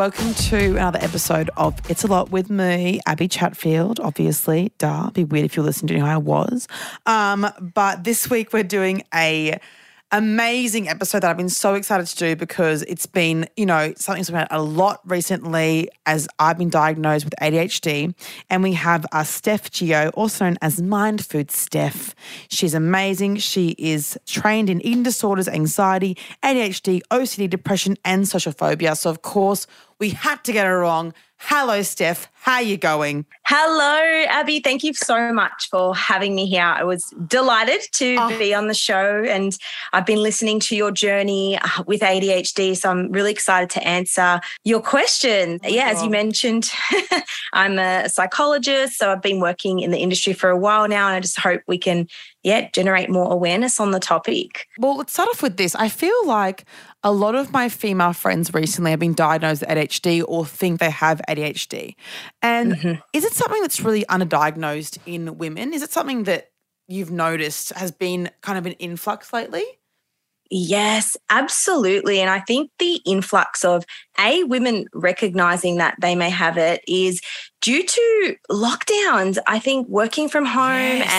Welcome to another episode of It's a Lot with me, Abby Chatfield. Obviously, duh, it'd be weird if you're listening to how I was. Um, but this week we're doing a amazing episode that I've been so excited to do because it's been, you know, something that's been a lot recently as I've been diagnosed with ADHD. And we have our Steph Geo, also known as Mind Food Steph. She's amazing. She is trained in eating disorders, anxiety, ADHD, OCD, depression, and social phobia. So, of course, we had to get her wrong. Hello, Steph. How are you going? Hello, Abby. Thank you so much for having me here. I was delighted to Oh. be on the show, and I've been listening to your journey uh, with ADHD. So I'm really excited to answer your question. Oh yeah, as you mentioned, I'm a psychologist, so I've been working in the industry for a while now, and I just hope we can, yeah, generate more awareness on the topic. Well, let's start off with this. I feel like a lot of my female friends recently have been diagnosed with ADHD or think they have ADHD. And Mm-hmm. is it something that's really underdiagnosed in women? Is it something that you've noticed has been kind of an influx lately? Yes, absolutely. And I think the influx of A, women recognizing that they may have it is due to lockdowns. I think working from home Yes.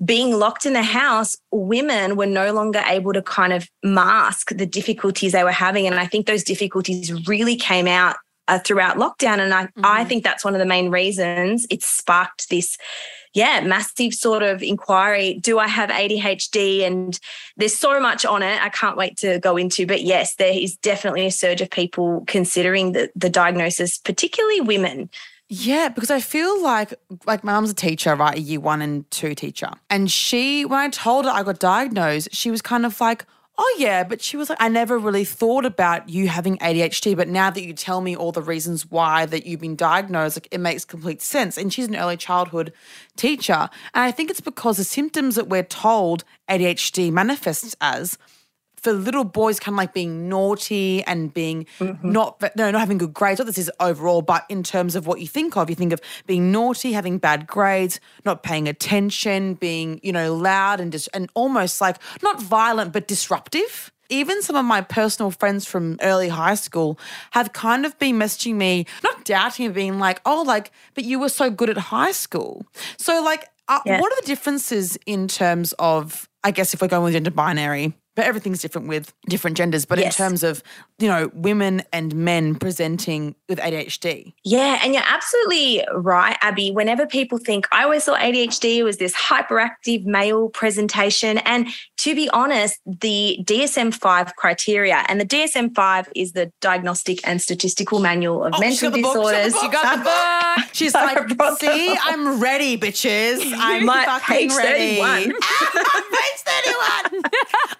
and being locked in the house, women were no longer able to kind of mask the difficulties they were having. And I think those difficulties really came out. Uh, throughout lockdown. And I, I Mhm. think that's one of the main reasons it sparked this, yeah, massive sort of inquiry. Do I have ADHD? And there's so much on it. I can't wait to go into. But yes, there is definitely a surge of people considering the, the diagnosis, particularly women. Yeah, because I feel like like my mum's a teacher, right? A year one and two teacher. And she, when I told her I got diagnosed, she was kind of like, Oh yeah, but she was like, I never really thought about you having ADHD, but now that you tell me all the reasons why that you've been diagnosed, like it makes complete sense. And she's an early childhood teacher. And I think it's because the symptoms that we're told ADHD manifests as for little boys kind of like being naughty and being not no not having good grades. What this is overall, but in terms of what you think of, you think of being naughty, having bad grades, not paying attention, being you know loud and dis- and almost like not violent but disruptive. Even some of my personal friends from early high school have kind of been messaging me, not doubting, and being like, "Oh, like, but you were so good at high school." So, like, uh, Yeah. what are the differences in terms of, I guess, if we're going with gender binary, but everything's different with different genders, but Yes. in terms of, you know, women and men presenting with ADHD? Yeah, and you're absolutely right, Abby. Whenever people think, I always thought ADHD was this hyperactive male presentation. And to be honest, the DSM 5 criteria, and the DSM 5 is the Diagnostic and Statistical Manual of Oh, Mental got the book, she's got Disorders. book, she's got the book. She's like, see. I'm ready, bitches. I'm fucking page ready. 31. page 31.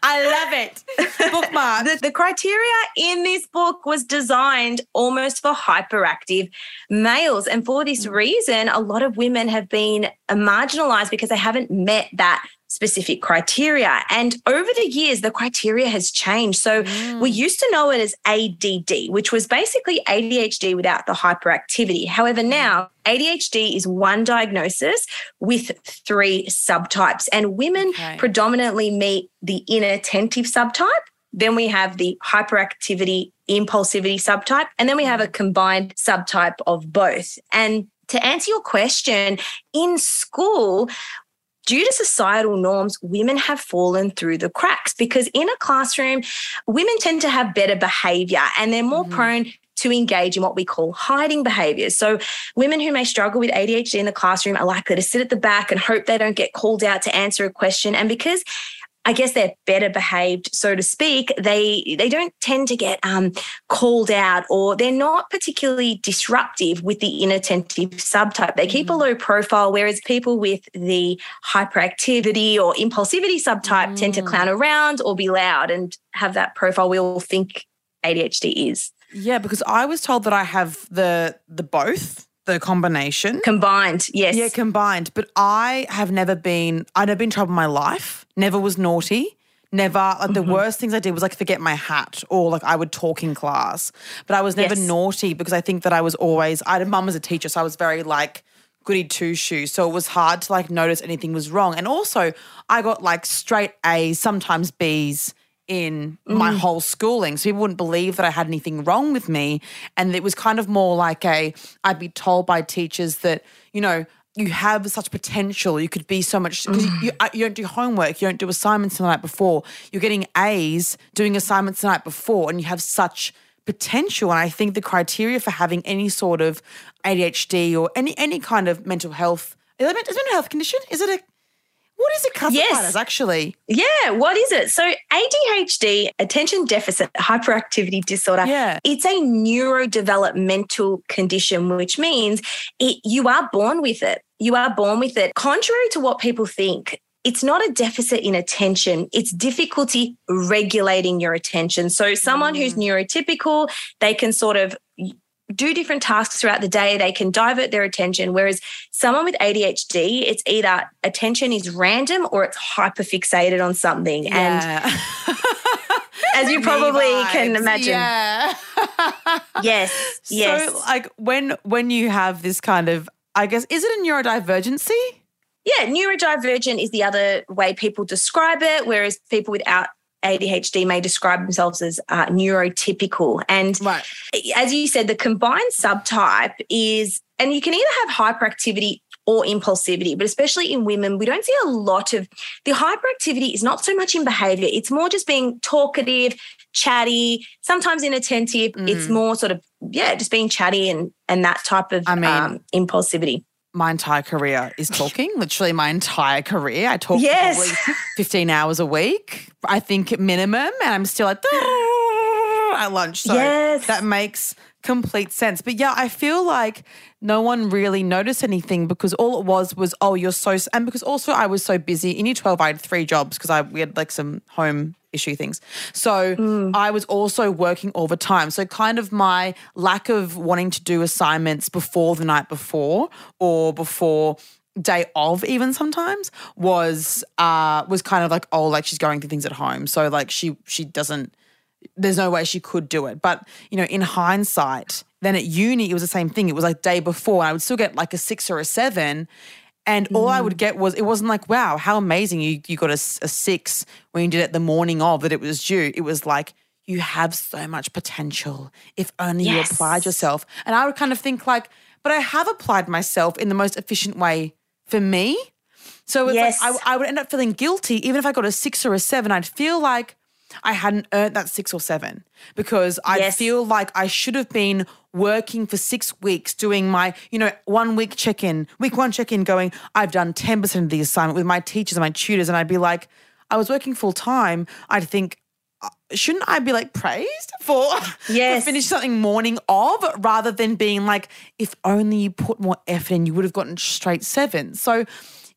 I love it. Bookmark. The, the criteria in this book was designed almost for hyperactive males. And for this mm. reason, a lot of women have been marginalized because they haven't met that specific criteria. And over the years, the criteria has changed. So mm. we used to know it as ADD, which was basically ADHD without the hyperactivity. However, mm. now ADHD is one diagnosis with three subtypes, and women Okay. predominantly meet the inattentive subtype. Then we have the hyperactivity, impulsivity subtype, and then we have a mm. combined subtype of both. And to answer your question, in school, due to societal norms, women have fallen through the cracks because in a classroom, women tend to have better behavior and they're more Mhm. prone to engage in what we call hiding behaviors. So, women who may struggle with ADHD in the classroom are likely to sit at the back and hope they don't get called out to answer a question. And because I guess they're better behaved, so to speak. They they don't tend to get um, called out, or they're not particularly disruptive with the inattentive subtype. They keep a low profile, whereas people with the hyperactivity or impulsivity subtype tend to Mm. clown around or be loud and have that profile we all think ADHD is. Yeah, because I was told that I have the the both the combination. Combined, yes. Yeah, combined. But I have never been, I've never been in trouble in my life, never was naughty. Never, like the mm-hmm. worst things I did was like forget my hat or like I would talk in class. But I was never Yes. naughty because I think that I was always, I had a mum as a teacher, so I was very like goody two shoes. So it was hard to like notice anything was wrong. And also, I got like straight A's, sometimes B's in my whole schooling. So people wouldn't believe that I had anything wrong with me. And it was kind of more like a, I'd be told by teachers that, you know, you have such potential. You could be so much because you, you, uh, don't do homework, you don't do assignments the night before. You're getting A's doing assignments the night before, and you have such potential. And I think the criteria for having any sort of ADHD or any any kind of mental health is it a mental health condition? Is it a what is it classified Yes. as actually? Yeah, what is it? So ADHD, attention deficit hyperactivity disorder, Yeah. it's a neurodevelopmental condition, which means it, you are born with it. You are born with it. Contrary to what people think, it's not a deficit in attention. It's difficulty regulating your attention. So someone who's mm. neurotypical, they can sort of do different tasks throughout the day. They can divert their attention. Whereas someone with ADHD, it's either attention is random or it's hyperfixated on something. And as you probably can imagine, Yeah. yes, yes. So like when when you have this kind of I guess is it a neurodivergency? Yeah, neurodivergent is the other way people describe it, whereas people without ADHD may describe themselves as uh, neurotypical. And Right. as you said, the combined subtype is, and you can either have hyperactivity or impulsivity, but especially in women, we don't see a lot of the hyperactivity is not so much in behavior. It's more just being talkative, chatty, sometimes inattentive. It's more sort of, yeah, just being chatty and and that type of I mean- um, impulsivity. My entire career is talking. Literally, my entire career. I talk Yes. probably 15 hours a week, I think minimum, and I'm still like at lunch. So Yes. that makes complete sense. But yeah, I feel like no one really noticed anything because all it was was, oh, you're so, and because also I was so busy. In year 12, I had three jobs because I we had like some home issue things. So I was also working all the time. So kind of my lack of wanting to do assignments before the night before or before day of even sometimes was uh was kind of like oh like she's going through things at home so like she she doesn't there's no way she could do it. But, you know, in hindsight, then at uni, it was the same thing. It was like day before, and I would still get like a six or a seven. And all I would mm. get was, it wasn't like, wow, how amazing you, you got a six when you did it the morning of that it was due. It was like, you have so much potential if only you applied yourself. And I would kind of think like, but I have applied myself in the most efficient way for me. So it's Yes. like I, I would end up feeling guilty, even if I got a six or a seven. I'd feel like I hadn't earned that six or seven because I Yes. feel like I should have been working for six weeks doing my, you know, one week check in, week one check in, going, I've done 10% of the assignment with my teachers and my tutors. And I'd be like, I was working full time. I'd think, uh, shouldn't I be like praised for, Yes. for finish something morning of rather than being like, if only you put more effort in, you would have gotten straight seven. So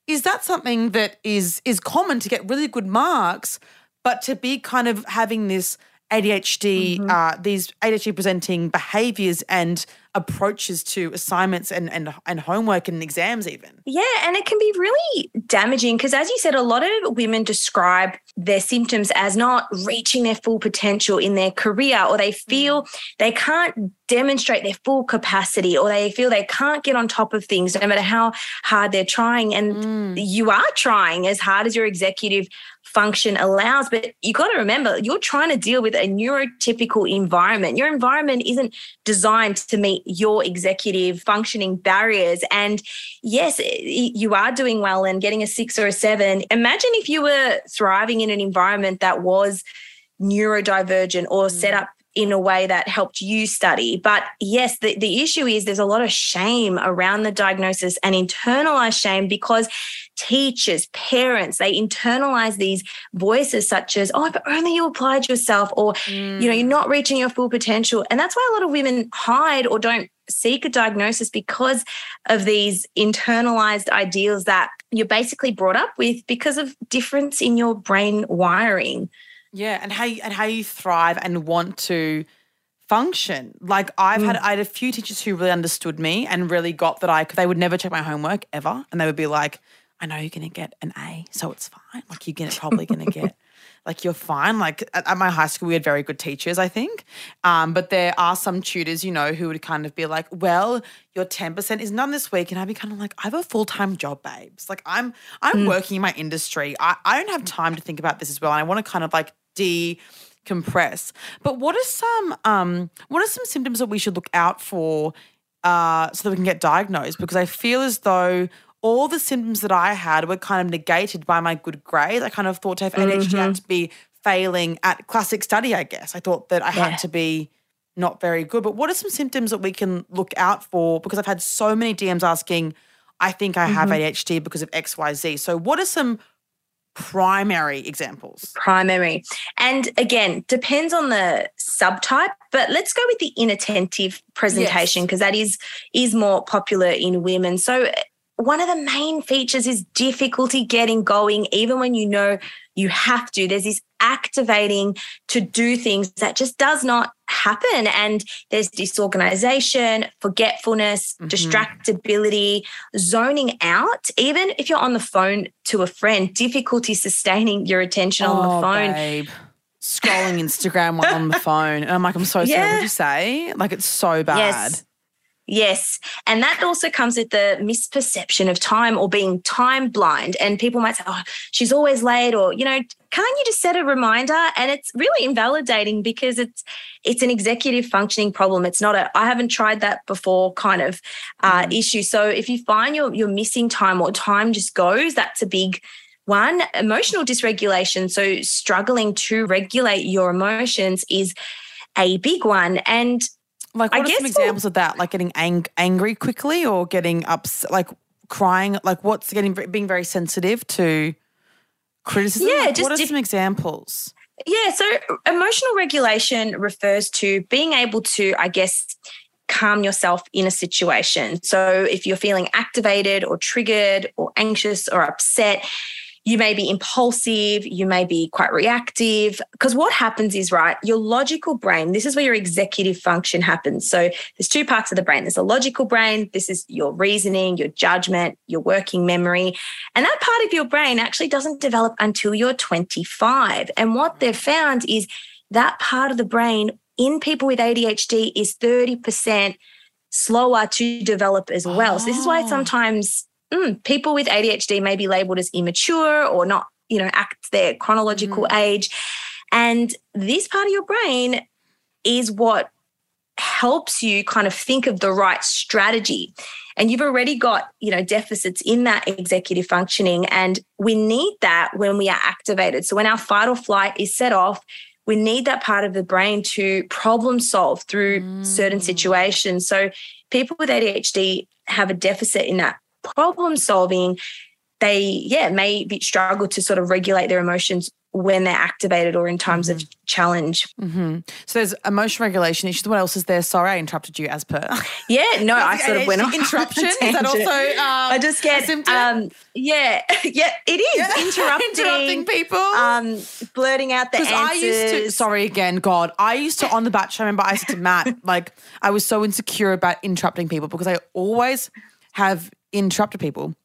is that something that is is common to get really good marks, but to be kind of having this ADHD, mm-hmm. uh, these ADHD presenting behaviors and approaches to assignments and and and homework and exams even. Yeah, and it can be really damaging because, as you said, a lot of women describe their symptoms as not reaching their full potential in their career, or they mm. feel they can't demonstrate their full capacity, or they feel they can't get on top of things no matter how hard they're trying. And mm. you are trying as hard as your executive function allows, but you got to remember you're trying to deal with a neurotypical environment. Your environment isn't designed to meet your executive functioning barriers. And yes, you are doing well and getting a six or a seven. Imagine if you were thriving in an environment that was neurodivergent or set mm. up in a way that helped you study. But yes, the, the issue is there's a lot of shame around the diagnosis and internalized shame because teachers, parents, they internalize these voices such as, oh, if only you applied yourself, or, you know, mm. you're not reaching your full potential. And that's why a lot of women hide or don't seek a diagnosis because of these internalized ideals that you're basically brought up with because of difference in your brain wiring. Yeah, and how you, and how you thrive and want to function. Like I've had I had a few teachers who really understood me and really got that I because they would never check my homework ever, and they would be like, "I know you're gonna get an A, so it's fine. Like you're gonna probably gonna get." Like you're fine. Like at, at my high school, we had very good teachers, I think. Um, but there are some tutors, you know, who would kind of be like, "Well, your ten percent is none this week," and I'd be kind of like, "I have a full time job, babes. Like I'm I'm working in my industry. I I don't have time to think about this as well. And I want to kind of like de compress. But what are some um what are some symptoms that we should look out for uh so that we can get diagnosed? Because I feel as though all the symptoms that I had were kind of negated by my good grades. I kind of thought to have ADHD I had to be failing at classic study, I guess. I thought that I Yeah. had to be not very good. But what are some symptoms that we can look out for? Because I've had so many DMs asking, I think I have ADHD because of XYZ. So what are some primary examples? primary. And again, depends on the subtype, but let's go with the inattentive presentation Yes. because that is is more popular in women. So one of the main features is difficulty getting going even when you know you have to. There's this activating to do things that just does not happen and there's disorganization, forgetfulness, Mhm. distractibility, zoning out. Even if you're on the phone to a friend, difficulty sustaining your attention on the phone. Oh, babe. Scrolling Instagram while on the phone. And I'm like, I'm so sorry. Yeah. What'd you say? Like, it's so bad. Yes. Yes. And that also comes with the misperception of time or being time blind. And people might say, oh, she's always late, or, you know, can't you just set a reminder? And it's really invalidating because it's it's an executive functioning problem. It's not a I haven't tried that before kind of uh, issue. So if you find you're you're missing time or time just goes, that's a big one. Emotional dysregulation. So struggling to regulate your emotions is a big one. And Like, I what are some examples of that? Like getting ang- angry quickly or getting upset, like crying? Like, what's getting being very sensitive to criticism? Yeah, Like, just what are diff- some examples? Yeah, so emotional regulation refers to being able to, I guess, calm yourself in a situation. So if you're feeling activated or triggered or anxious or upset, you may be impulsive, you may be quite reactive. Because what happens is, right, your logical brain, this is where your executive function happens. So there's two parts of the brain there's a logical brain, this is your reasoning, your judgment, your working memory. And that part of your brain actually doesn't develop until you're 25. And what they've found is that part of the brain in people with ADHD is 30% slower to develop as well. So this is why Oh. sometimes mm, people with ADHD may be labeled as immature or not, you know, act their chronological age. And this part of your brain is what helps you kind of think of the right strategy. And you've already got, you know, deficits in that executive functioning. And we need that when we are activated. So when our fight or flight is set off, we need that part of the brain to problem solve through certain situations. So people with ADHD have a deficit in that problem solving. They, yeah, may be, struggle to sort of regulate their emotions when they're activated or in times of challenge. hmm So there's emotion regulation issues. What else is there? Sorry, I interrupted you as per. Yeah, no, I sort of went off on interruption. Is that also? Um, I just get um yeah yeah it is Yeah. interrupting interrupting people. um blurting out the Because answers. I used to, sorry again, God, I used to on the Bachelor. I remember I said to Matt, like I was so insecure about interrupting people because I always have interrupted people,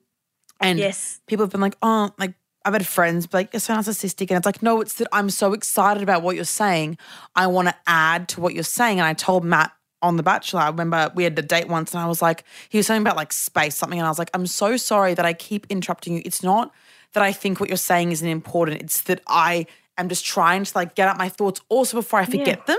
and Yes. people have been like, oh, like I've had friends be like, you're so narcissistic, and it's like, no, it's that I'm so excited about what you're saying, I want to add to what you're saying, and I told Matt. On The Bachelor, I remember we had a date once and I was like, he was saying about like space, something, and I was like, I'm so sorry that I keep interrupting you. It's not that I think what you're saying isn't important. It's that I am just trying to like get out my thoughts also before I forget them.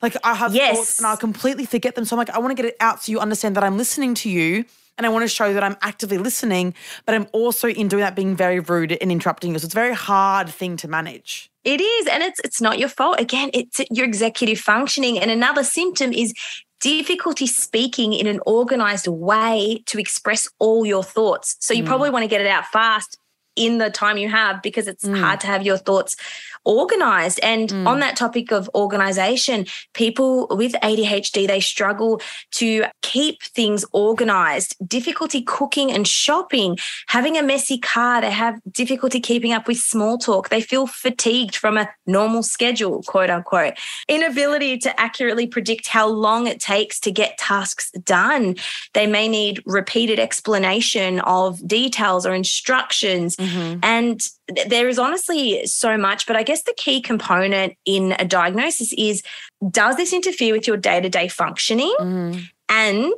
Like I have Yes. thoughts and I'll completely forget them. So I'm like, I want to get it out so you understand that I'm listening to you and I want to show that I'm actively listening, but I'm also in doing that being very rude and interrupting you. So it's a very hard thing to manage. It is, and it's it's not your fault. Again, it's your executive functioning. And another symptom is difficulty speaking in an organized way to express all your thoughts. So you mm. probably want to get it out fast in the time you have because it's mm. hard to have your thoughts organized. And mm. on that topic of organization, people with ADHD, they struggle to keep things organized, difficulty cooking and shopping, having a messy car. They have difficulty keeping up with small talk. They feel fatigued from a normal schedule, quote unquote. Inability to accurately predict how long it takes to get tasks done. They may need repeated explanation of details or instructions. Mm-hmm. And there is honestly so much, but I guess the key component in a diagnosis is does this interfere with your day to day functioning? Mm. And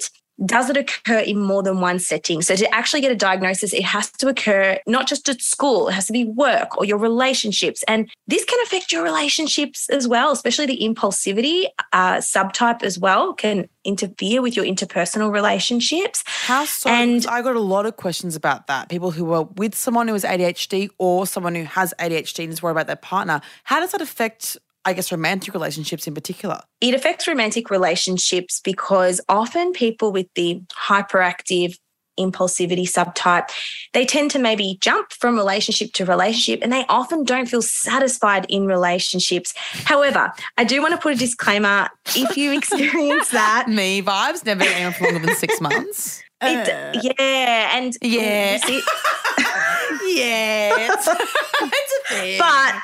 does it occur in more than one setting? So, to actually get a diagnosis, it has to occur not just at school, it has to be work or your relationships. And this can affect your relationships as well, especially the impulsivity uh, subtype as well can interfere with your interpersonal relationships. How so? And I got a lot of questions about that. People who are with someone who has ADHD or someone who has ADHD and is worried about their partner. How does that affect I guess, romantic relationships in particular? It affects romantic relationships because often people with the hyperactive impulsivity subtype, they tend to maybe jump from relationship to relationship and they often don't feel satisfied in relationships. However, I do want to put a disclaimer if you experience that. Me vibes, never been for longer than six months. It, uh, yeah, and yeah, yeah, it's, it's. But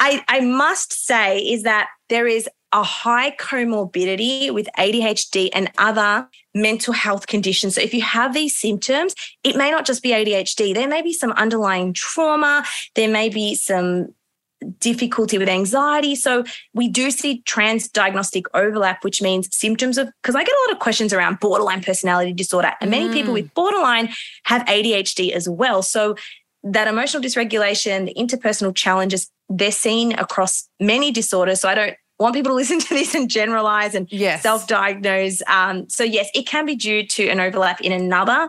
I, I must say is that there is a high comorbidity with ADHD and other mental health conditions. So if you have these symptoms, it may not just be ADHD. There may be some underlying trauma. There may be some difficulty with anxiety. So we do see trans diagnostic overlap, which means symptoms of, because I get a lot of questions around borderline personality disorder, and many mm. people with borderline have ADHD as well. So that emotional dysregulation, the interpersonal challenges, they're seen across many disorders. So I don't want people to listen to this and generalize and yes. self-diagnose. Um, so yes, it can be due to an overlap in another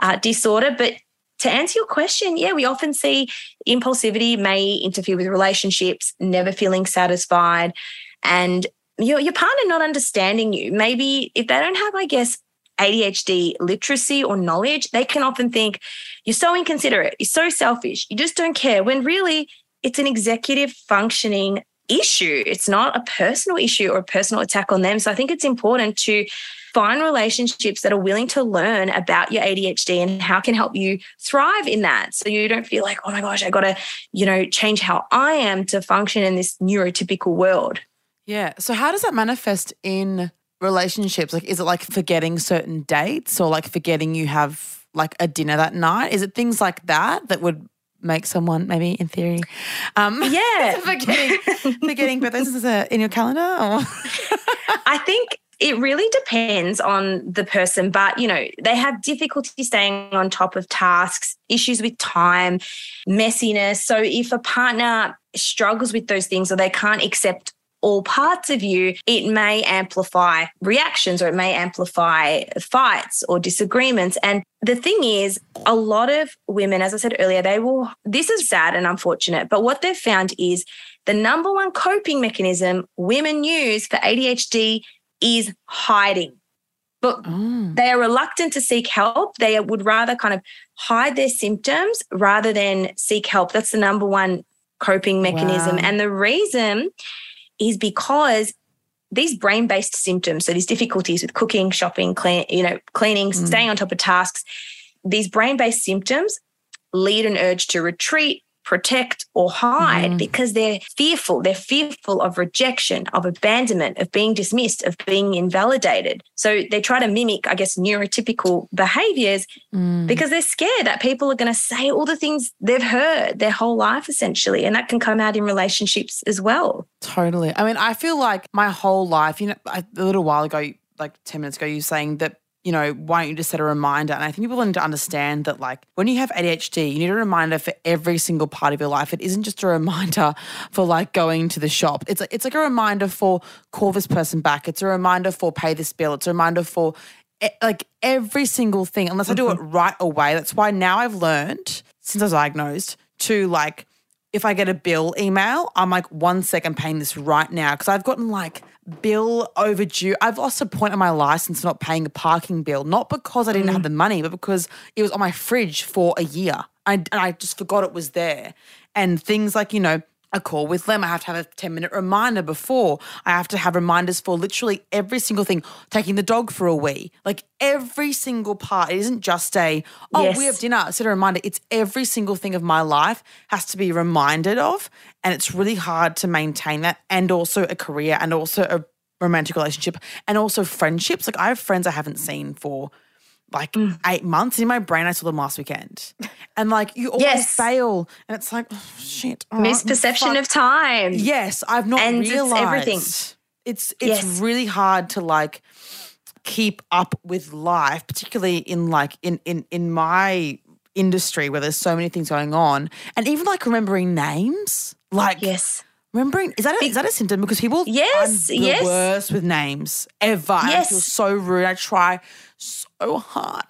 uh, disorder, but to answer your question, yeah, we often see impulsivity may interfere with relationships, never feeling satisfied, and your, your partner not understanding you. Maybe if they don't have, I guess, ADHD literacy or knowledge, they can often think you're so inconsiderate, you're so selfish, you just don't care, when really it's an executive functioning issue. It's not a personal issue or a personal attack on them. So I think it's important to find relationships that are willing to learn about your ADHD and how can help you thrive in that. So you don't feel like, oh my gosh, I got to, you know, change how I am to function in this neurotypical world. Yeah. So how does that manifest in relationships? Like, is it like forgetting certain dates or like forgetting you have like a dinner that night? Is it things like that that would make someone maybe in theory um yeah. forgetting forgetting birthdays in your calendar or? I think it really depends on the person but you know they have difficulty staying on top of tasks issues with time messiness. So if a partner struggles with those things or they can't accept all parts of you, it may amplify reactions or it may amplify fights or disagreements. And the thing is, a lot of women, as I said earlier, they will, this is sad and unfortunate, but what they've found is the number one coping mechanism women use for ADHD is hiding. But oh. they are reluctant to seek help. They would rather kind of hide their symptoms rather than seek help. That's the number one coping mechanism. Wow. And the reason is because these brain-based symptoms, so these difficulties with cooking, shopping, clean, you know, cleaning, mm. staying on top of tasks, these brain-based symptoms lead an urge to retreat, protect or hide mm. because they're fearful. They're fearful of rejection, of abandonment, of being dismissed, of being invalidated. So they try to mimic, I guess, neurotypical behaviors mm. because they're scared that people are going to say all the things they've heard their whole life, essentially. And that can come out in relationships as well. Totally. I mean, I feel like my whole life, you know, a little while ago, like 10 minutes ago, you saying that you know, why don't you just set a reminder? And I think people need to understand that, like, when you have ADHD, you need a reminder for every single part of your life. It isn't just a reminder for like going to the shop. It's it's like a reminder for call this person back. It's a reminder for pay this bill. It's a reminder for like every single thing. Unless I do it mm-hmm. right away. That's why now I've learned since I was diagnosed to like if I get a bill email, I'm like, one second paying this right now. Cause I've gotten like bill overdue. I've lost a point on my license not paying a parking bill, not because I didn't mm. have the money, but because it was on my fridge for a year. I, and I just forgot it was there. And things like, you know, a call with them. I have to have a 10 minute reminder before. I have to have reminders for literally every single thing. Taking the dog for a wee, like every single part. It isn't just a, oh, Yes. we have dinner, set a reminder. It's every single thing of my life has to be reminded of. And it's really hard to maintain that and also a career and also a romantic relationship and also friendships. Like I have friends I haven't seen for like Mm. eight months. In my brain, I saw them last weekend. And like you always Yes. fail. And it's like, oh, shit. oh, Misperception fuck. of time. Yes, I've not And it's realized everything. It's it's Yes. really hard to like keep up with life, particularly in like in in in my industry where there's so many things going on, and even like remembering names. Like Yes. Remembering is that a, is that a symptom? Because people Yes, I'm the yes. worst with names ever. and I feel Yes. so rude. I try so hard.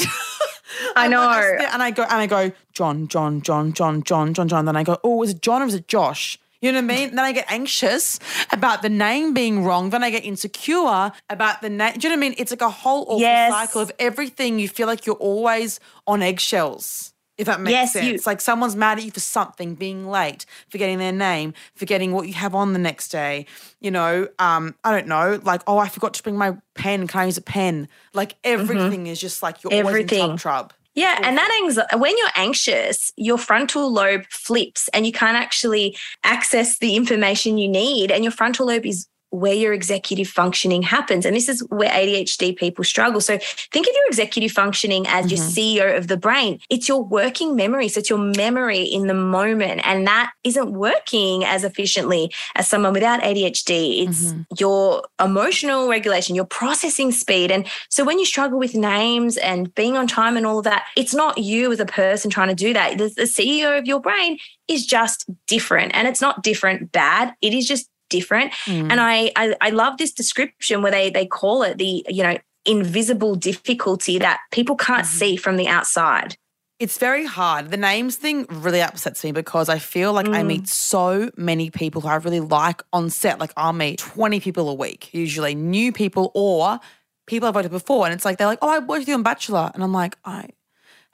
I know. like, there and I go and I go John, John, John, John, John, John, John. Then I go, oh, is it John or is it Josh? You know what I mean? then I get anxious about the name being wrong. Then I get insecure about the name. Do you know what I mean? It's like a whole awful Yes. cycle of everything. You feel like you're always on eggshells. If that makes Yes, sense. you- like someone's mad at you for something, being late, forgetting their name, forgetting what you have on the next day. You know, um, I don't know, like, oh, I forgot to bring my pen. Can I use a pen? Like everything is just like you're always in Mm-hmm. Everything. trub. Yeah, and that anxiety, when you're anxious, your frontal lobe flips and you can't actually access the information you need. And your frontal lobe is where your executive functioning happens. And this is where ADHD people struggle. So think of your executive functioning as your mm-hmm. CEO of the brain. It's your working memory. So it's your memory in the moment. And that isn't working as efficiently as someone without ADHD. It's mm-hmm. your emotional regulation, your processing speed. And so when you struggle with names and being on time and all of that, it's not you as a person trying to do that. The, the CEO of your brain is just different. And it's not different bad. It is just different. And mm. I, I I love this description where they they call it the, you know, invisible difficulty that people can't mm-hmm. see from the outside. It's very hard. The names thing really upsets me because I feel like I meet mm. so many people who I really like on set. Like I'll meet 20 people a week, usually new people or people I've worked with before. And it's like, they're like, oh, I worked with you on Bachelor. And I'm like, I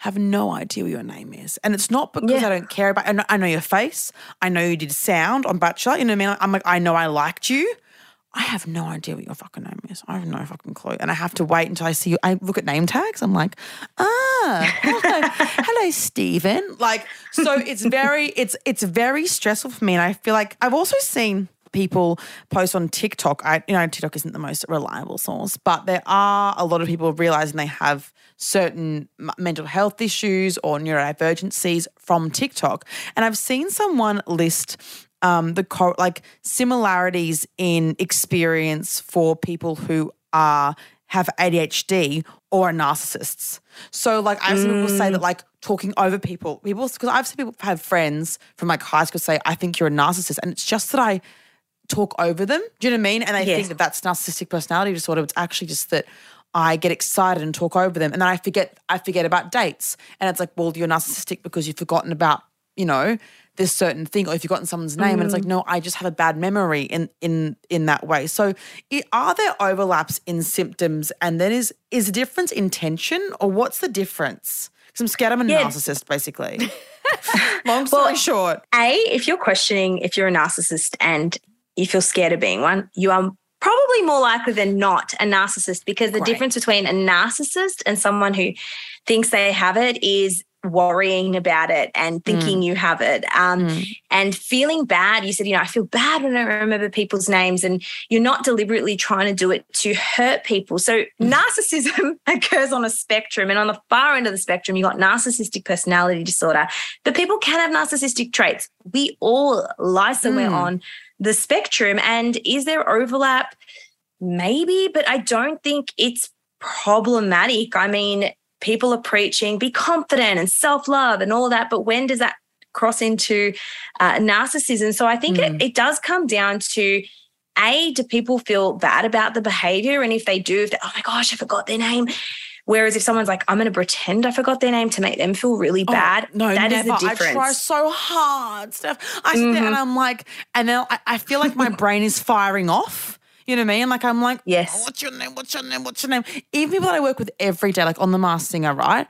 have no idea what your name is. And it's not because Yeah. I don't care about I know, I know your face. I know you did sound on Bachelor. You know what I mean? I'm like, I know I liked you. I have no idea what your fucking name is. I have no fucking clue. And I have to wait until I see you. I look at name tags. I'm like, ah, hello, hello, Stephen. Like, so it's very, it's it's very stressful for me. And I feel like I've also seen people post on TikTok. I, you know, TikTok isn't the most reliable source, but there are a lot of people realizing they have certain m- mental health issues or neurodivergencies from TikTok. And I've seen someone list um, the co- like similarities in experience for people who are have ADHD or are narcissists. So like I've seen people say that like talking over people, people because I've seen people have friends from like high school say I think you're a narcissist, and it's just that I talk over them. Do you know what I mean? And they Yes. think that that's narcissistic personality disorder. It's actually just that I get excited and talk over them, and then I forget I forget about dates, and it's like, well, you're narcissistic because you've forgotten about you know this certain thing, or if you've forgotten someone's name, and it's like, mm. no, I just have a bad memory in in in that way. So, it, are there overlaps in symptoms, and then is is the difference intention, or what's the difference? Because I'm scared I'm a Yeah. narcissist, basically. Long story Well, short, A, if you're questioning if you're a narcissist and you feel scared of being one, you are probably more likely than not a narcissist because the Great. difference between a narcissist and someone who thinks they have it is worrying about it and thinking you have it. Um, and feeling bad you said you know i feel bad when i remember people's names and you're not deliberately trying to do it to hurt people. So narcissism occurs on a spectrum and on the far end of the spectrum you got narcissistic personality disorder. But people can have narcissistic traits. We all lie somewhere Mm. on the spectrum and is there overlap? Maybe but i don't think it's problematic. I mean people are preaching be confident and self-love and all that but when does that cross into uh, narcissism so i think Mm. it, it does come down to a do people feel bad about the behavior and if they do if they, oh my gosh i forgot their name whereas if someone's like i'm going to pretend i forgot their name to make them feel really Oh, bad No, that is never. the difference I try so hard, Steph. I sit there and Mhm. I'm like, and then I, I feel like my brain is firing off. You know what I mean? Like I'm like, Yes. "Oh, what's your name? What's your name? What's your name? Even people that I work with every day, like on the Masked Singer, right?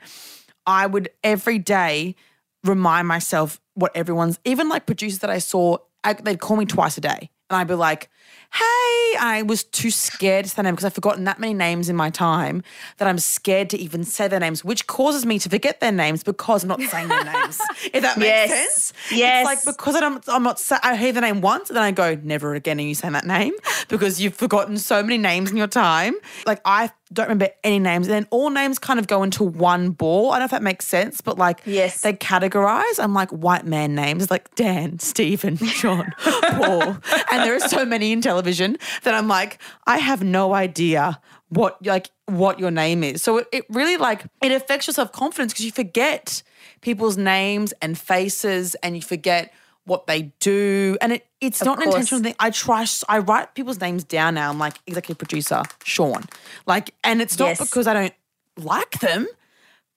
I would every day remind myself what everyone's, even like producers that I saw I, they'd call me twice a day. And I'd be like, hey, I was too scared to say their name because I've forgotten that many names in my time that I'm scared to even say their names, which causes me to forget their names because I'm not saying their names. If that makes Yes. sense. Yes. It's like because I'm, I'm not, I hear the name once and then I go, never again are you saying that name because you've forgotten so many names in your time. Like I don't remember any names. And then all names kind of go into one ball. I don't know if that makes sense, but like Yes. they categorize. I'm like white man names like Dan, Stephen, John, Paul. And there are so many in television that I'm like, I have no idea what like what your name is. So it, it really like it affects your self-confidence because you forget people's names and faces and you forget what they do. And it it's not an intentional thing. I try I write people's names down now. I'm like executive producer, Sean. Like, and it's not Yes. because I don't like them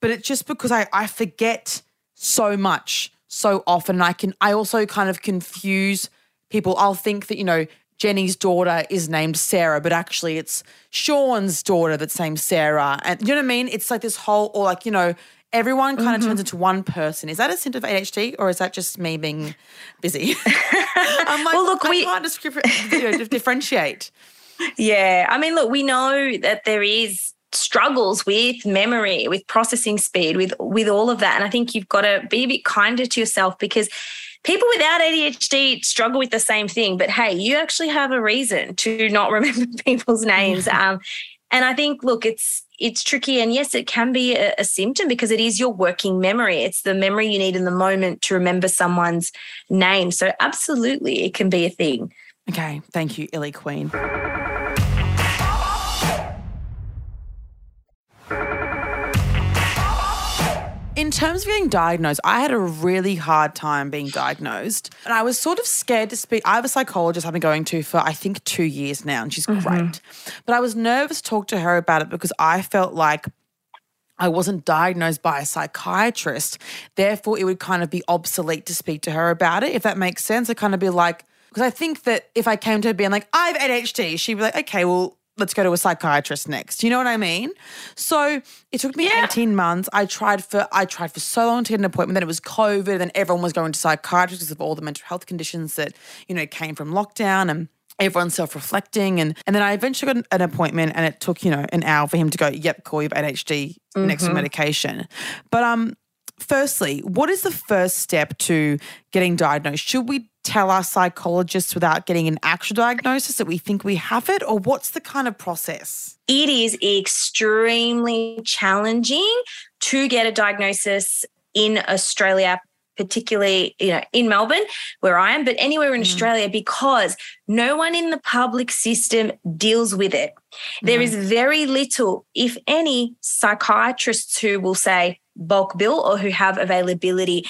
but it's just because I, I forget so much so often. I can I also kind of confuse people. I'll think that, you know, Jenny's daughter is named Sarah, but actually it's Sean's daughter that's named Sarah. And you know what I mean? It's like this whole or like, you know, everyone kind of turns into one person. Is that a symptom of ADHD or is that just me being busy? I'm like, Well, look, I we- can't discri- you know, differentiate. Yeah. I mean, look, we know that there is struggles with memory, with processing speed, with with all of that. And I think you've got to be a bit kinder to yourself because people without ADHD struggle with the same thing. But hey, you actually have a reason to not remember people's names. Um, and I think, look, it's it's tricky, and yes, it can be a, a symptom because it is your working memory. It's the memory you need in the moment to remember someone's name. So absolutely, it can be a thing. Okay, thank you, Illy Queen. In terms of getting diagnosed, I had a really hard time being diagnosed. And I was sort of scared to speak. I have a psychologist I've been going to for, I think, two years now, and she's mm-hmm. great. But I was nervous to talk to her about it because I felt like I wasn't diagnosed by a psychiatrist. Therefore, it would kind of be obsolete to speak to her about it, if that makes sense. I'd kind of be like, because I think that if I came to her being like, I have ADHD, she'd be like, okay, well, let's go to a psychiatrist next. You know what I mean? So it took me 18 months. I tried for I tried for so long to get an appointment. Then it was COVID, and everyone was going to psychiatrists because of all the mental health conditions that, you know, came from lockdown and everyone's self-reflecting and and then I eventually got an, appointment and it took, you know, an hour for him to go, yep, call you have ADHD next to medication. But um firstly, what is the first step to getting diagnosed? Should we tell our psychologists without getting an actual diagnosis that we think we have it or what's the kind of process? it is extremely challenging to get a diagnosis in Australia, particularly you know in Melbourne where I am, but anywhere in mm. Australia because no one in the public system deals with it. There is mm. very little, if any, psychiatrists who will say bulk bill or who have availability.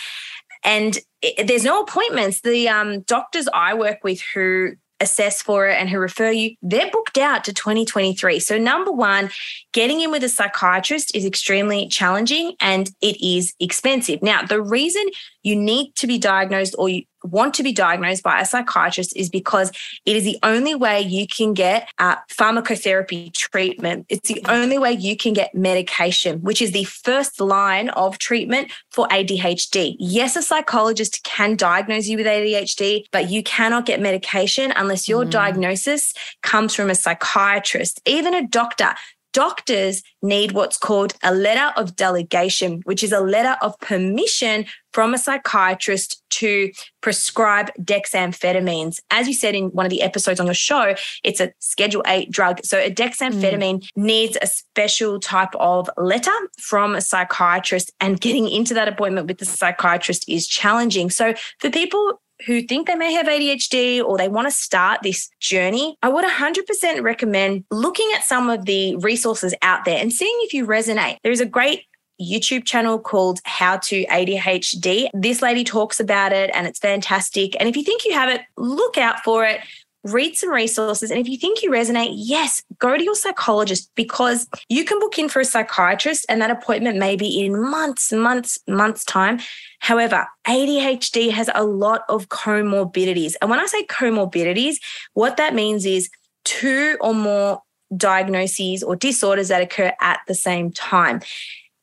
And i- there's no appointments. The um, doctors I work with who assess for it and who refer you, they're booked out to 2023. So, number one, getting in with a psychiatrist is extremely challenging and it is expensive. Now, the reason you need to be diagnosed or you want to be diagnosed by a psychiatrist is because it is the only way you can get uh, pharmacotherapy treatment. It's the only way you can get medication, which is the first line of treatment for ADHD. Yes, a psychologist can diagnose you with ADHD, but you cannot get medication unless your diagnosis comes from a psychiatrist, even a doctor. Doctors need what's called a letter of delegation, which is a letter of permission from a psychiatrist to prescribe dexamphetamines. As you said in one of the episodes on your show, it's a Schedule 8 drug. So a dexamphetamine mm. needs a special type of letter from a psychiatrist, and getting into that appointment with the psychiatrist is challenging. So for people who think they may have ADHD or they want to start this journey, I would 100% recommend looking at some of the resources out there and seeing if you resonate. There is a great YouTube channel called How to ADHD. This lady talks about it and it's fantastic. And if you think you have it, look out for it. Read some resources. And if you think you resonate, yes, go to your psychologist because you can book in for a psychiatrist and that appointment may be in months, months, months' time. However, ADHD has a lot of comorbidities. And when I say comorbidities, what that means is two or more diagnoses or disorders that occur at the same time.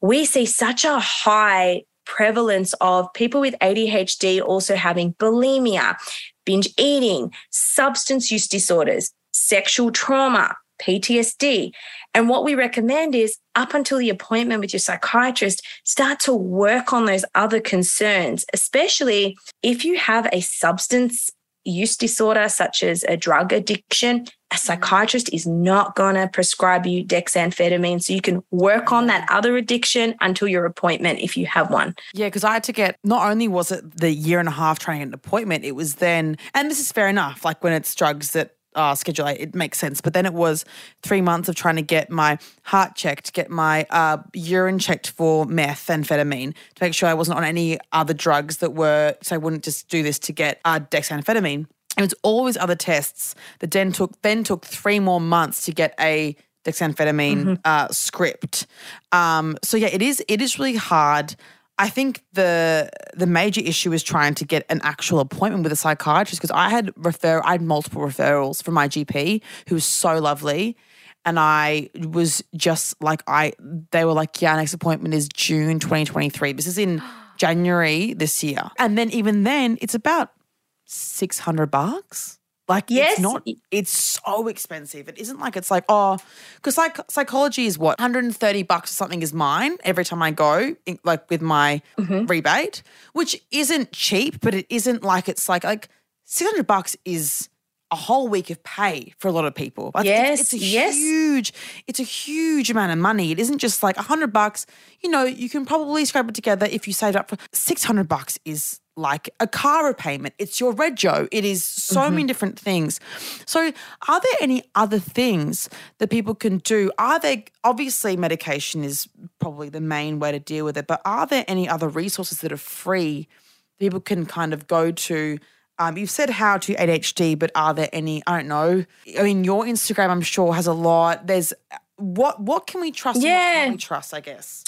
We see such a high prevalence of people with ADHD also having bulimia, binge eating, substance use disorders, sexual trauma, PTSD. And what we recommend is up until the appointment with your psychiatrist, start to work on those other concerns, especially if you have a substance use disorder, such as a drug addiction. A mm-hmm. psychiatrist is not going to prescribe you dexamphetamine. So you can work on that other addiction until your appointment if you have one. Yeah, because I had to get, not only was it the year and a half trying to get an appointment, it was then, and this is fair enough, like when it's drugs that uh, schedule eight, it makes sense. But then it was three months of trying to get my heart checked, get my uh, urine checked for methamphetamine to make sure I wasn't on any other drugs that were, so I wouldn't just do this to get uh, dexamphetamine. It was always other tests that then took then took three more months to get a dexamphetamine mm-hmm. uh, script. Um, so yeah, it is it is really hard. I think the the major issue is trying to get an actual appointment with a psychiatrist because I had refer I had multiple referrals from my GP who was so lovely. And I was just like I they were like yeah next appointment is June 2023 this is in January this year. And then even then it's about 600 bucks like yes. it's not it's so expensive. It isn't like it's like, oh, because like psychology is what, 130 bucks or something is mine every time I go, like with my mm-hmm. rebate, which isn't cheap, but it isn't like it's like like 600 bucks is a whole week of pay for a lot of people. Like yes, it's, it's a yes. huge, it's a huge amount of money. It isn't just like a hundred bucks. You know, you can probably scrape it together if you save up for six hundred bucks. Is like a car repayment. It's your rego. It is so mm-hmm. many different things. So, are there any other things that people can do? Are there obviously medication is probably the main way to deal with it, but are there any other resources that are free people can kind of go to? Um, you've said how to ADHD, but are there any? I don't know. I mean, your Instagram, I'm sure, has a lot. There's what? What can we trust? Yeah, we trust. I guess.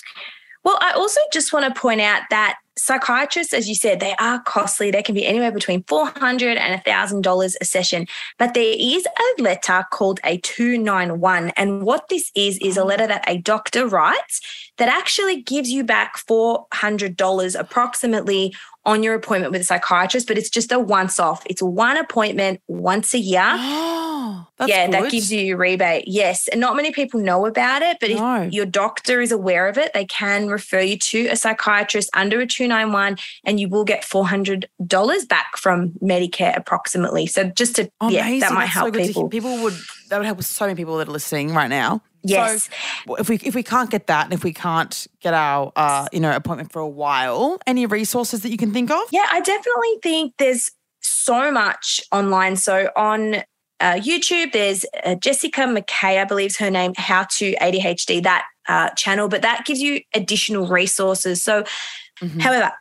Well, I also just want to point out that psychiatrists, as you said, they are costly. They can be anywhere between 400 and $1,000 a session. But there is a letter called a 291. And what this is, is a oh. letter that a doctor writes that actually gives you back $400 approximately on your appointment with a psychiatrist, but it's just a once off. It's one appointment once a year. Oh, yeah, good. that gives you a rebate. Yes. And not many people know about it, but no. if your doctor is aware of it, they can refer you to a psychiatrist under a 291 and you will get $400 back from Medicare approximately. So just to, Amazing. yeah, that might That's help so people. People would, that would help with so many people that are listening right now. Yes. So if we if we can't get that, and if we can't get our uh, you know appointment for a while, any resources that you can think of? Yeah, I definitely think there's so much online. So on uh, YouTube, there's uh, Jessica McCabe, I believe is her name, How to ADHD, that uh, channel, but that gives you additional resources. So, mm-hmm. however,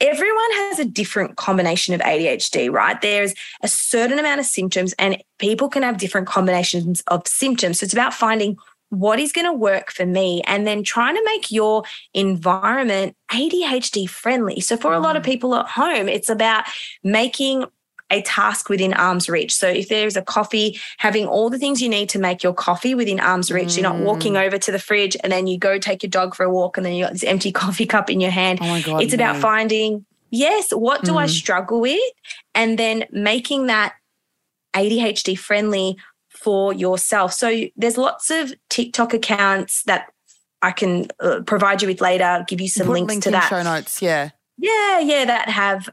everyone has a different combination of ADHD, right? There's a certain amount of symptoms, and people can have different combinations of symptoms. So, it's about finding what is going to work for me and then trying to make your environment ADHD friendly. So for a lot of mm. people at home, it's about making a task within arm's reach. So if there's a coffee, having all the things you need to make your coffee within arm's reach. Mm. you're not walking mm. over to the fridge and then you go take your dog for a walk and then you got this empty coffee cup in your hand. Oh my God, it's no. about finding, yes, what do mm. I struggle with? And then making that ADHD friendly for yourself. So there's lots of TikTok accounts that I can uh, provide you with later. give you some Put links to that. Show notes, yeah. Yeah, yeah, that have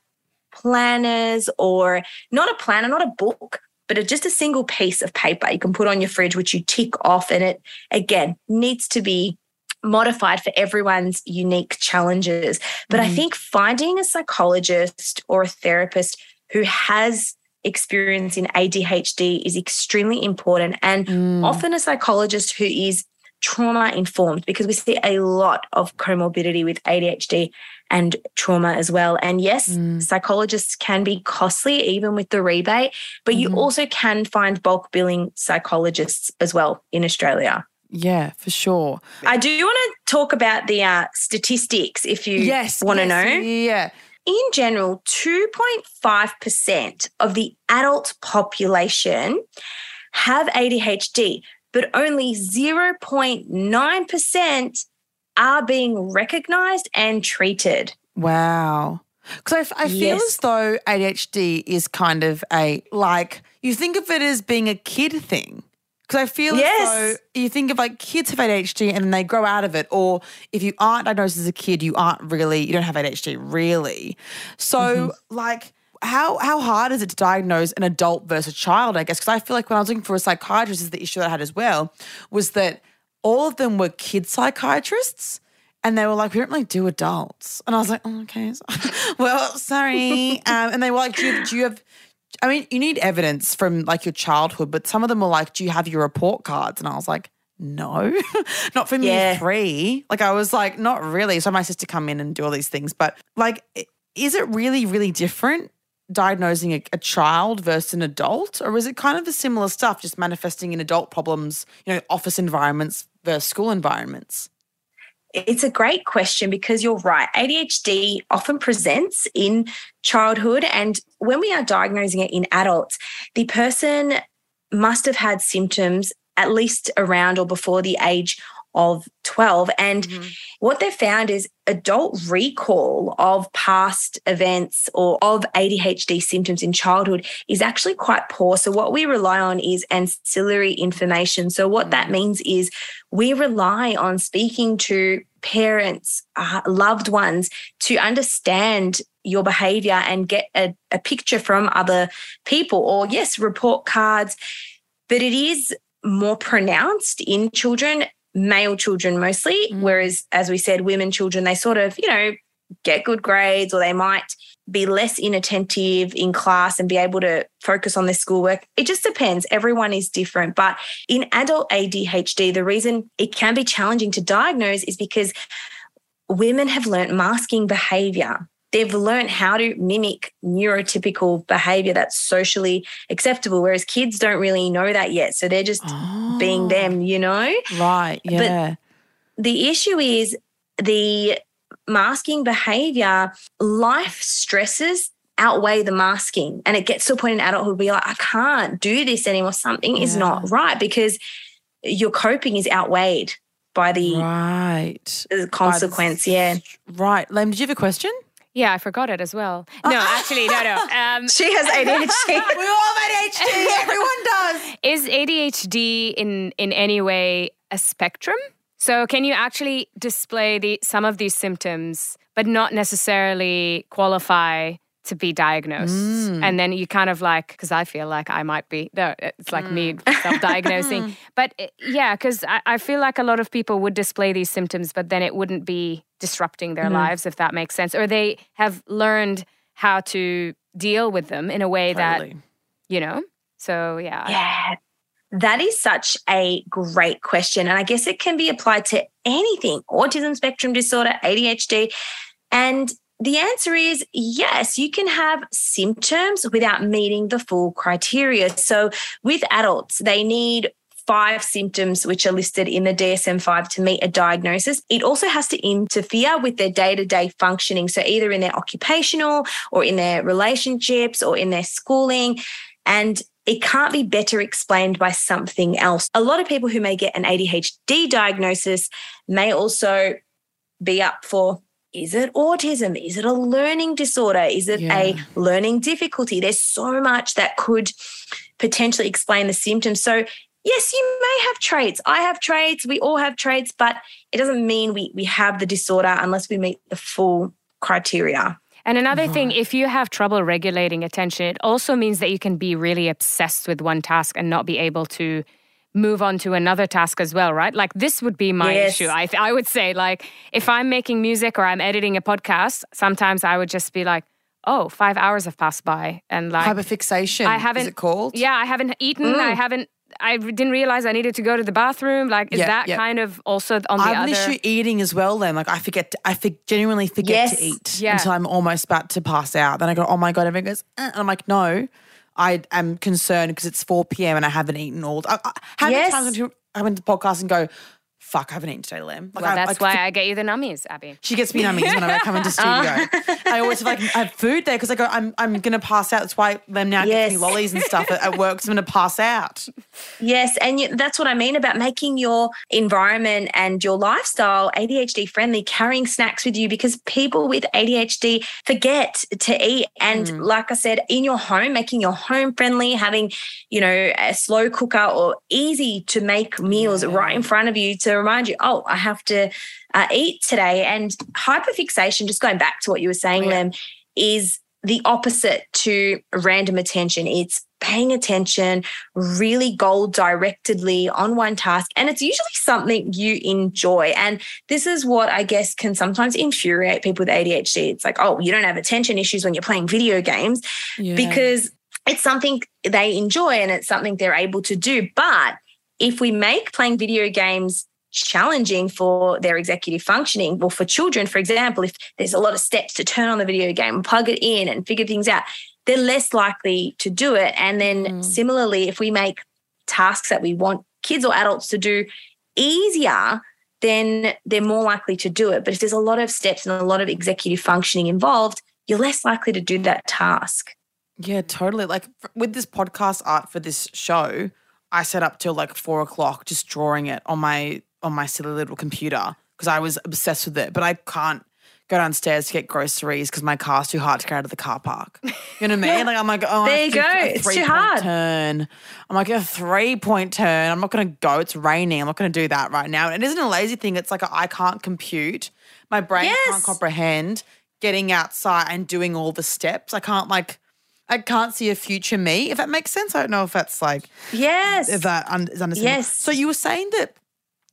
planners or not a planner, not a book, but just a single piece of paper you can put on your fridge, which you tick off, and it again needs to be modified for everyone's unique challenges. But mm. I think finding a psychologist or a therapist who has experience in ADHD is extremely important and mm. often a psychologist who is trauma informed because we see a lot of comorbidity with ADHD and trauma as well. And yes, mm. psychologists can be costly even with the rebate, but mm. you mm-hmm. also can find bulk billing psychologists as well in Australia. Yeah, for sure. I do want to talk about the uh, statistics if you yes, want to yes, know. Yeah in general, 2.5% of the adult population have ADHD, but only 0.9% are being recognized and treated. Wow. Because I, I feel Yes. as though ADHD is kind of a like you think of it as being a kid thing. Because I feel Yes. as though you think of like kids have ADHD and then they grow out of it, or if you aren't diagnosed as a kid, you aren't really you don't have ADHD really. So Mm-hmm. like. How how hard is it to diagnose an adult versus a child? I guess because I feel like when I was looking for a psychiatrist, is the issue that I had as well was that all of them were kid psychiatrists, and they were like, we don't really do adults. And I was like, oh, okay. well, sorry. Um, and they were like, do you, do you have, I mean, you need evidence from like your childhood, but some of them were like, do you have your report cards? And I was like, no, not for Yeah. three. Like I was like, not really. So my sister come in and do all these things. But like, is it really, really different diagnosing a, a child versus an adult? Or is it kind of the similar stuff, just manifesting in adult problems, you know, office environments versus school environments? It's a great question because you're right. ADHD often presents in childhood. And when we are diagnosing it in adults, the person must have had symptoms at least around or before the age of 12. And what they've found is adult recall of past events or of ADHD symptoms in childhood is actually quite poor. So, what we rely on is ancillary information. So, what that means is we rely on speaking to parents, uh, loved ones to understand your behavior and get a, a picture from other people, or yes, report cards. But it is more pronounced in children, male children mostly, Mm. whereas, as we said, women children, they sort of, you know, get good grades or they might be less inattentive in class and be able to focus on their schoolwork. It just depends. Everyone is different. But in adult ADHD, the reason it can be challenging to diagnose is because women have learnt masking behavior. They've learned how to mimic neurotypical behavior that's socially acceptable, whereas kids don't really know that yet. So they're just being Oh, them, you know? Right. Yeah. But the issue is the masking behavior, life stresses outweigh the masking. And it gets to a point in adulthood where you're like, I can't do this anymore. Something is not right because your coping is outweighed by the, right. the consequence. Yeah. Right. Lem, did you have a question? Yeah, I forgot it as well. No, actually, no, no. Um, She has ADHD. we all have ADHD. Everyone does. is ADHD in in any way a spectrum? So can you actually display the some of these symptoms, but not necessarily qualify to be diagnosed? Mm. And then you kind of like, because I feel like I might be. No, it's like me Mm. self-diagnosing. but uh, yeah, because I, I feel like a lot of people would display these symptoms, but then it wouldn't be disrupting their Mm-hmm. lives, if that makes sense, or they have learned how to deal with them in a way that you know. So yeah, Yeah. That is such a great question. And I guess it can be applied to anything autism spectrum disorder, ADHD. And the answer is yes, you can have symptoms without meeting the full criteria. So with adults, they need five symptoms which are listed in the DSM 5 to meet a diagnosis. It also has to interfere with their day to day functioning. So either in their occupational or in their relationships or in their schooling. And it can't be better explained by something else. A lot of people who may get an ADHD diagnosis may also be up for is it autism? Is it a learning disorder? Is it Yeah. a learning difficulty? There's so much that could potentially explain the symptoms. So, yes, you may have traits. I have traits. We all have traits, but it doesn't mean we, we have the disorder unless we meet the full criteria. And another thing, if you have trouble regulating attention, it also means that you can be really obsessed with one task and not be able to move on to another task as well, right? Like this would be my Yes. issue. I, I would say, like, if I'm making music or I'm editing a podcast, sometimes I would just be like, oh, five hours have passed by. And like, Hyperfixation. I haven't- Is it called? yeah, I haven't eaten. Mm. I haven't, I didn't realize I needed to go to the bathroom. Like, is Yeah, that yeah. kind of also on the I have an other? issue eating as well. Then, like, I forget, to, I for, genuinely forget Yes. to eat Yeah. until I'm almost about to pass out. Then I go, oh my god, everyone goes, eh. and I'm like, no, I am concerned because it's 4 p.m. and I haven't eaten all. I, I, how Yes. many times do I come into the podcast and go, fuck, I haven't eaten today, Lem. Like, well, I- that's I- why I get you the nummies, Abby. She gets me nummies when I come into studio. I always have like I have food there because I go, I'm I'm gonna pass out. That's why Lem now gets me lollies and stuff at, at work. 'cause I'm gonna pass out. Yes, and you, that's what I mean about making your environment and your lifestyle ADHD friendly, carrying snacks with you because people with ADHD forget to eat. And mm. like I said, in your home, making your home friendly, having, you know, a slow cooker or easy to make meals right in front of you to remind you, oh, I have to uh, eat today. And hyperfixation, just going back to what you were saying, Yeah. Lem, is the opposite to random attention. It's paying attention really goal directedly on one task. And it's usually something you enjoy. And this is what I guess can sometimes infuriate people with ADHD. It's like, oh, you don't have attention issues when you're playing video games because it's something they enjoy and it's something they're able to do. But if we make playing video games challenging for their executive functioning, well, for children, for example, if there's a lot of steps to turn on the video game, plug it in and figure things out, they're less likely to do it. And then mm. similarly, if we make tasks that we want kids or adults to do easier, then they're more likely to do it. But if there's a lot of steps and a lot of executive functioning involved, you're less likely to do that task. Yeah, totally. Like with this podcast art for this show, I set up till like four o'clock just drawing it on my on my silly little computer because I was obsessed with it. But I can't go downstairs to get groceries because my car's too hard to get out of the car park. You know what I mean? Like I'm like, oh, There I you go. It's too hard. Turn. I'm like a three point turn. I'm not going to go. It's raining. I'm not going to do that right now. And it isn't a lazy thing. It's like I can't compute. My brain can't comprehend getting outside and doing all the steps. I can't like. I can't see a future me, if that makes sense. I don't know if that's like Yes. if that is understandable. Yes. So you were saying that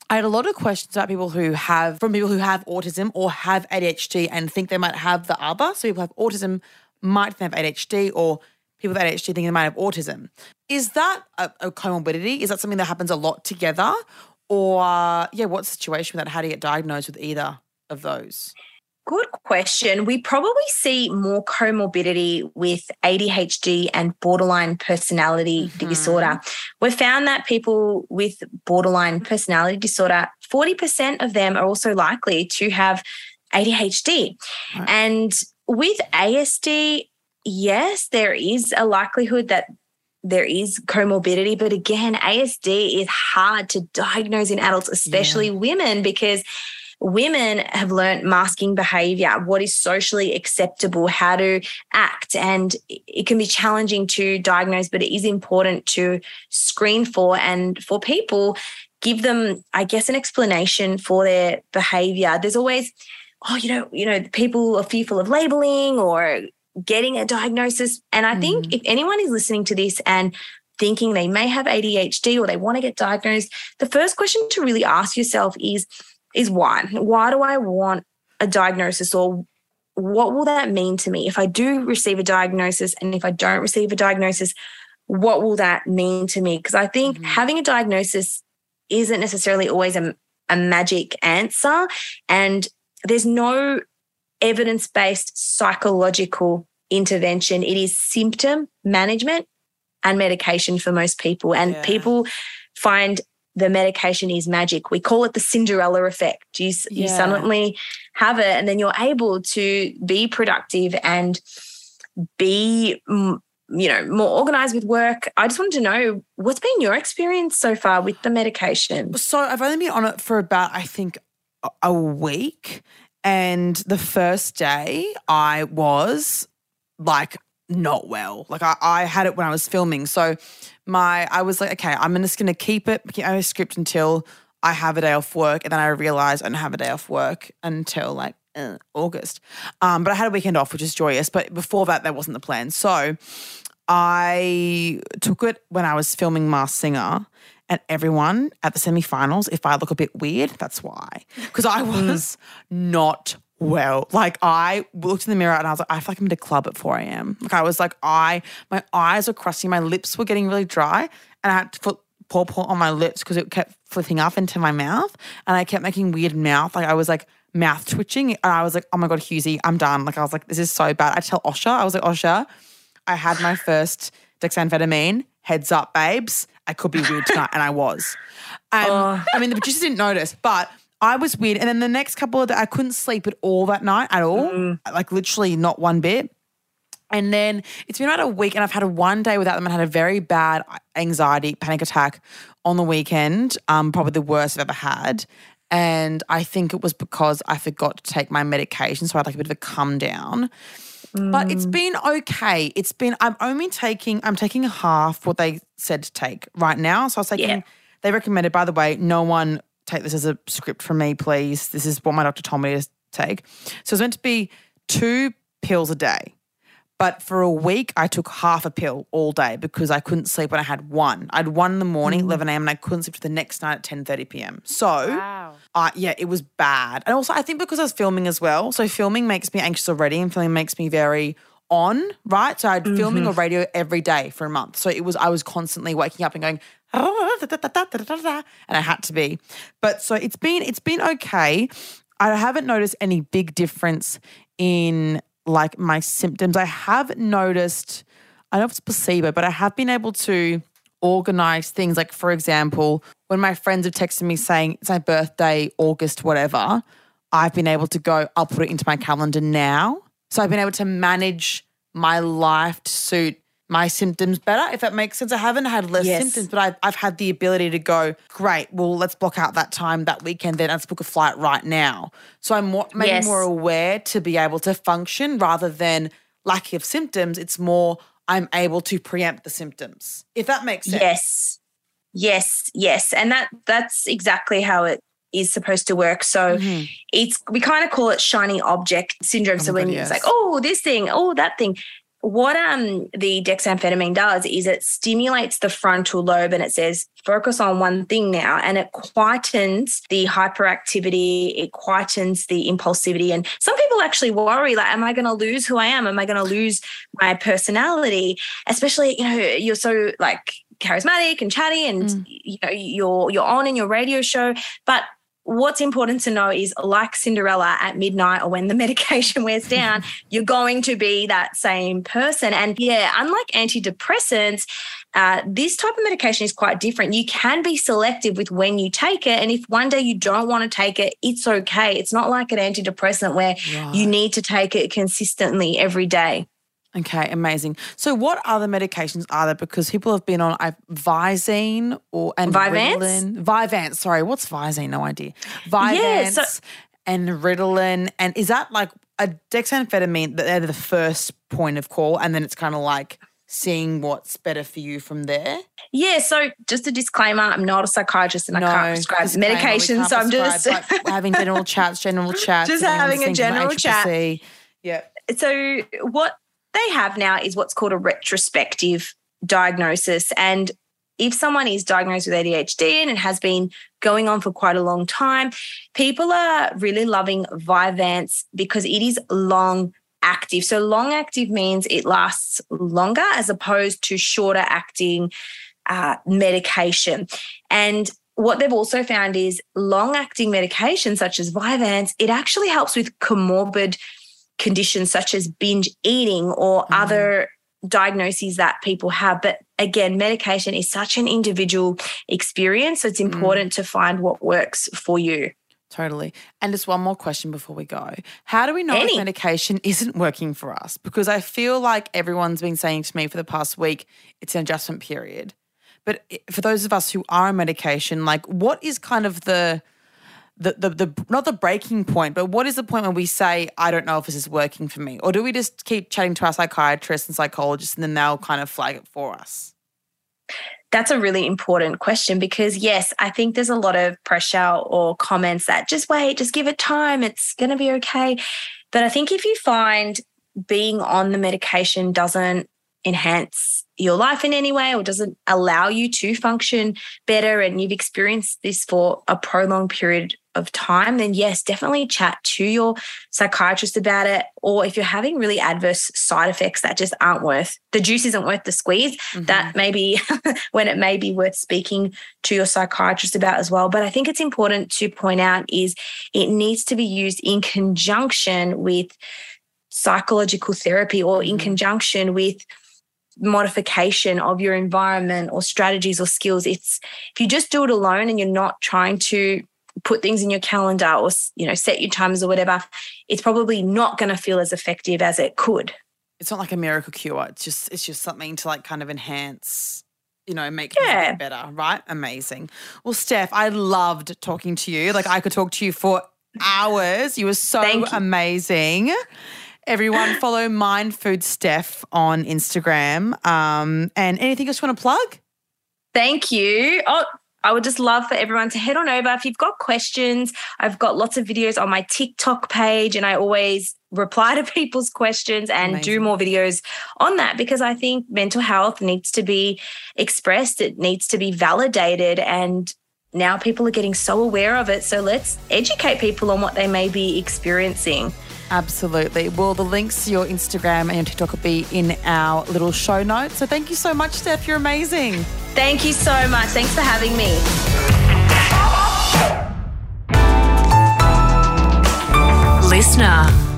I had a lot of questions about people who have from people who have autism or have ADHD and think they might have the other. So people have autism might have ADHD or people with ADHD think they might have autism. Is that a, a comorbidity? Is that something that happens a lot together? Or yeah, what situation with that? How do you get diagnosed with either of those? Good question. We probably see more comorbidity with ADHD and borderline personality mm-hmm. disorder. We've found that people with borderline personality disorder, 40% of them are also likely to have ADHD. Right. And with ASD, yes, there is a likelihood that there is comorbidity, but again, ASD is hard to diagnose in adults, especially women, because women have learned masking behavior, what is socially acceptable, how to act. And it can be challenging to diagnose, but it is important to screen for. And for people, give them, I guess, an explanation for their behavior. There's always, oh, you know, you know, people are fearful of labeling or getting a diagnosis. And I think mm. if anyone is listening to this and thinking they may have ADHD or they want to get diagnosed, the first question to really ask yourself is, is why? Why do I want a diagnosis or what will that mean to me? If I do receive a diagnosis and if I don't receive a diagnosis, what will that mean to me? Because I think mm-hmm. having a diagnosis isn't necessarily always a, a magic answer. And there's no evidence based psychological intervention. It is symptom management and medication for most people. And Yeah. people find the medication is magic. We call it the Cinderella effect. You, s- you suddenly have it, and then you're able to be productive and be, you know, more organized with work. I just wanted to know what's been your experience so far with the medication? So I've only been on it for about, I think, a week. And the first day I was like not well. Like I, I had it when I was filming. So my I was like, okay, I'm just gonna keep it, keep my script until I have a day off work. And then I realized I don't have a day off work until like uh, August. Um, but I had a weekend off, which is joyous. But before that, that wasn't the plan. So I took it when I was filming Masked Singer, and everyone at the semifinals, if I look a bit weird, that's why. Because I was not well. Like I looked in the mirror and I was like, I feel like I'm at a club at 4 a.m. Like I was like, I my eyes were crusty, my lips were getting really dry, and I had to put pour on my lips because it kept flipping up into my mouth, and I kept making weird mouth. Like I was like mouth twitching, and I was like, oh my god, Husey, I'm done. Like I was like, this is so bad. I tell Osha, I was like, Osha, I had my first dexamphetamine. Heads up, babes. I could be weird tonight, and I was. And. I mean, the producers didn't notice, but I was weird. And then the next couple of days, I couldn't sleep at all that night at all, Mm. like literally not one bit. And then it's been about a week, and I've had a one day without them. I had a very bad anxiety panic attack on the weekend, um, probably the worst I've ever had. And I think it was because I forgot to take my medication, so I had like a bit of a come down. But it's been okay. It's been I'm only taking I'm taking half what they said to take right now. So I was taking Yeah. they recommended, by the way, no one take this as a script from me, please. This is what my doctor told me to take. So it's meant to be two pills a day. But for a week, I took half a pill all day because I couldn't sleep when I had one. I had one in the morning, 11 a.m., and I couldn't sleep to the next night at 10.30 p.m. So, Wow. uh, yeah, it was bad. And also, I think because I was filming as well. So filming makes me anxious already and filming makes me very on, right? So I'd filming mm-hmm. or radio every day for a month. So it was, I was constantly waking up and going, and I had to be. But so it's been, it's been okay. I haven't noticed any big difference in like my symptoms. I have noticed, I don't know if it's placebo, but I have been able to organize things. Like, for example, when my friends have texted me saying it's my birthday, August, whatever, I've been able to go, I'll put it into my calendar now. So I've been able to manage my life to suit my symptoms better, if that makes sense. I haven't had less Yes. symptoms, but I've, I've had the ability to go, great, well, let's block out that time that weekend, then let's book a flight right now. So I'm more, maybe Yes. more aware to be able to function rather than lack of symptoms. It's more, I'm able to preempt the symptoms, if that makes sense. Yes. Yes, yes. And that that's exactly how it is supposed to work. So Mhm. it's we kind of call it shiny object syndrome. so when it's like, oh, this thing, oh, that thing. What um the dexamphetamine does is it stimulates the frontal lobe and it says focus on one thing now and it quietens the hyperactivity, it quietens the impulsivity. And some people actually worry like, am I going to lose who I am? Am I going to lose my personality? Especially, you know, you're so like charismatic and chatty and Mm. you know you're you're on in your radio show but what's important to know is like Cinderella at midnight or when the medication wears down, you're going to be that same person. And yeah, unlike antidepressants, uh, this type of medication is quite different. You can be selective with when you take it. And if one day you don't want to take it, it's okay. It's not like an antidepressant where you need to take it consistently every day. Okay, amazing. So, what other medications are there? Because people have been on I, Visine or and Vyvanse? Ritalin. Vyvanse. Sorry, what's Visine? No idea. Vyvanse Yeah, so- and Ritalin. And is that like a dexamphetamine? They're the first point of call, and then it's kind of like seeing what's better for you from there. Yeah, so just a disclaimer, I'm not a psychiatrist and I can't prescribe medication. So I'm just having general chats, general chats. Just having a listening to my general chat. Yeah. so what they have now is what's called a retrospective diagnosis and if someone is diagnosed with ADHD and it has been going on for quite a long time, people are really loving Vyvanse because it is long active. So long active means it lasts longer as opposed to shorter acting uh, medication. And what they've also found is long acting medication such as Vyvanse, it actually helps with comorbid conditions such as binge eating or Mhm. other diagnoses that people have. But again, medication is such an individual experience. So it's Mm. important to find what works for you. Totally. And just one more question before we go. How do we know Any. if medication isn't working for us? Because I feel like everyone's been saying to me for the past week, it's an adjustment period. But for those of us who are on medication, like what is kind of the the, the the not the breaking point, but what is the point when we say, I don't know if this is working for me? Or do we just keep chatting to our psychiatrists and psychologists and then they'll kind of flag it for us? That's a really important question because, yes, I think there's a lot of pressure or comments that just wait, just give it time, it's going to be okay. But I think if you find being on the medication doesn't enhance your life in any way or doesn't allow you to function better and you've experienced this for a prolonged period of time, then yes, definitely chat to your psychiatrist about it. Or if you're having really adverse side effects that just aren't worth the juice isn't worth the squeeze, that may be when it may be worth speaking to your psychiatrist about as well. But I think it's important to point out is it needs to be used in conjunction with psychological therapy or in Mhm. conjunction with modification of your environment or strategies or skills. It's if you just do it alone and you're not trying to put things in your calendar or you know set your times or whatever, it's probably not going to feel as effective as it could. It's not like a miracle cure. It's just it's just something to like kind of enhance you know, make yeah. it better, right? Amazing. Well, Steph, I loved talking to you. Like I could talk to you for hours. You were so amazing. Everyone follow Mind Food Steph on Instagram. Um, and anything else you want to plug? Thank you. Oh, I would just love for everyone to head on over. If you've got questions, I've got lots of videos on my TikTok page, and I always reply to people's questions and Amazing. do more videos on that because I think mental health needs to be expressed, it needs to be validated, and now people are getting so aware of it. So let's educate people on what they may be experiencing. Absolutely. Well, the links to your Instagram and your TikTok will be in our little show notes. So thank you so much, Steph. You're amazing. Thank you so much. Thanks for having me. Listener.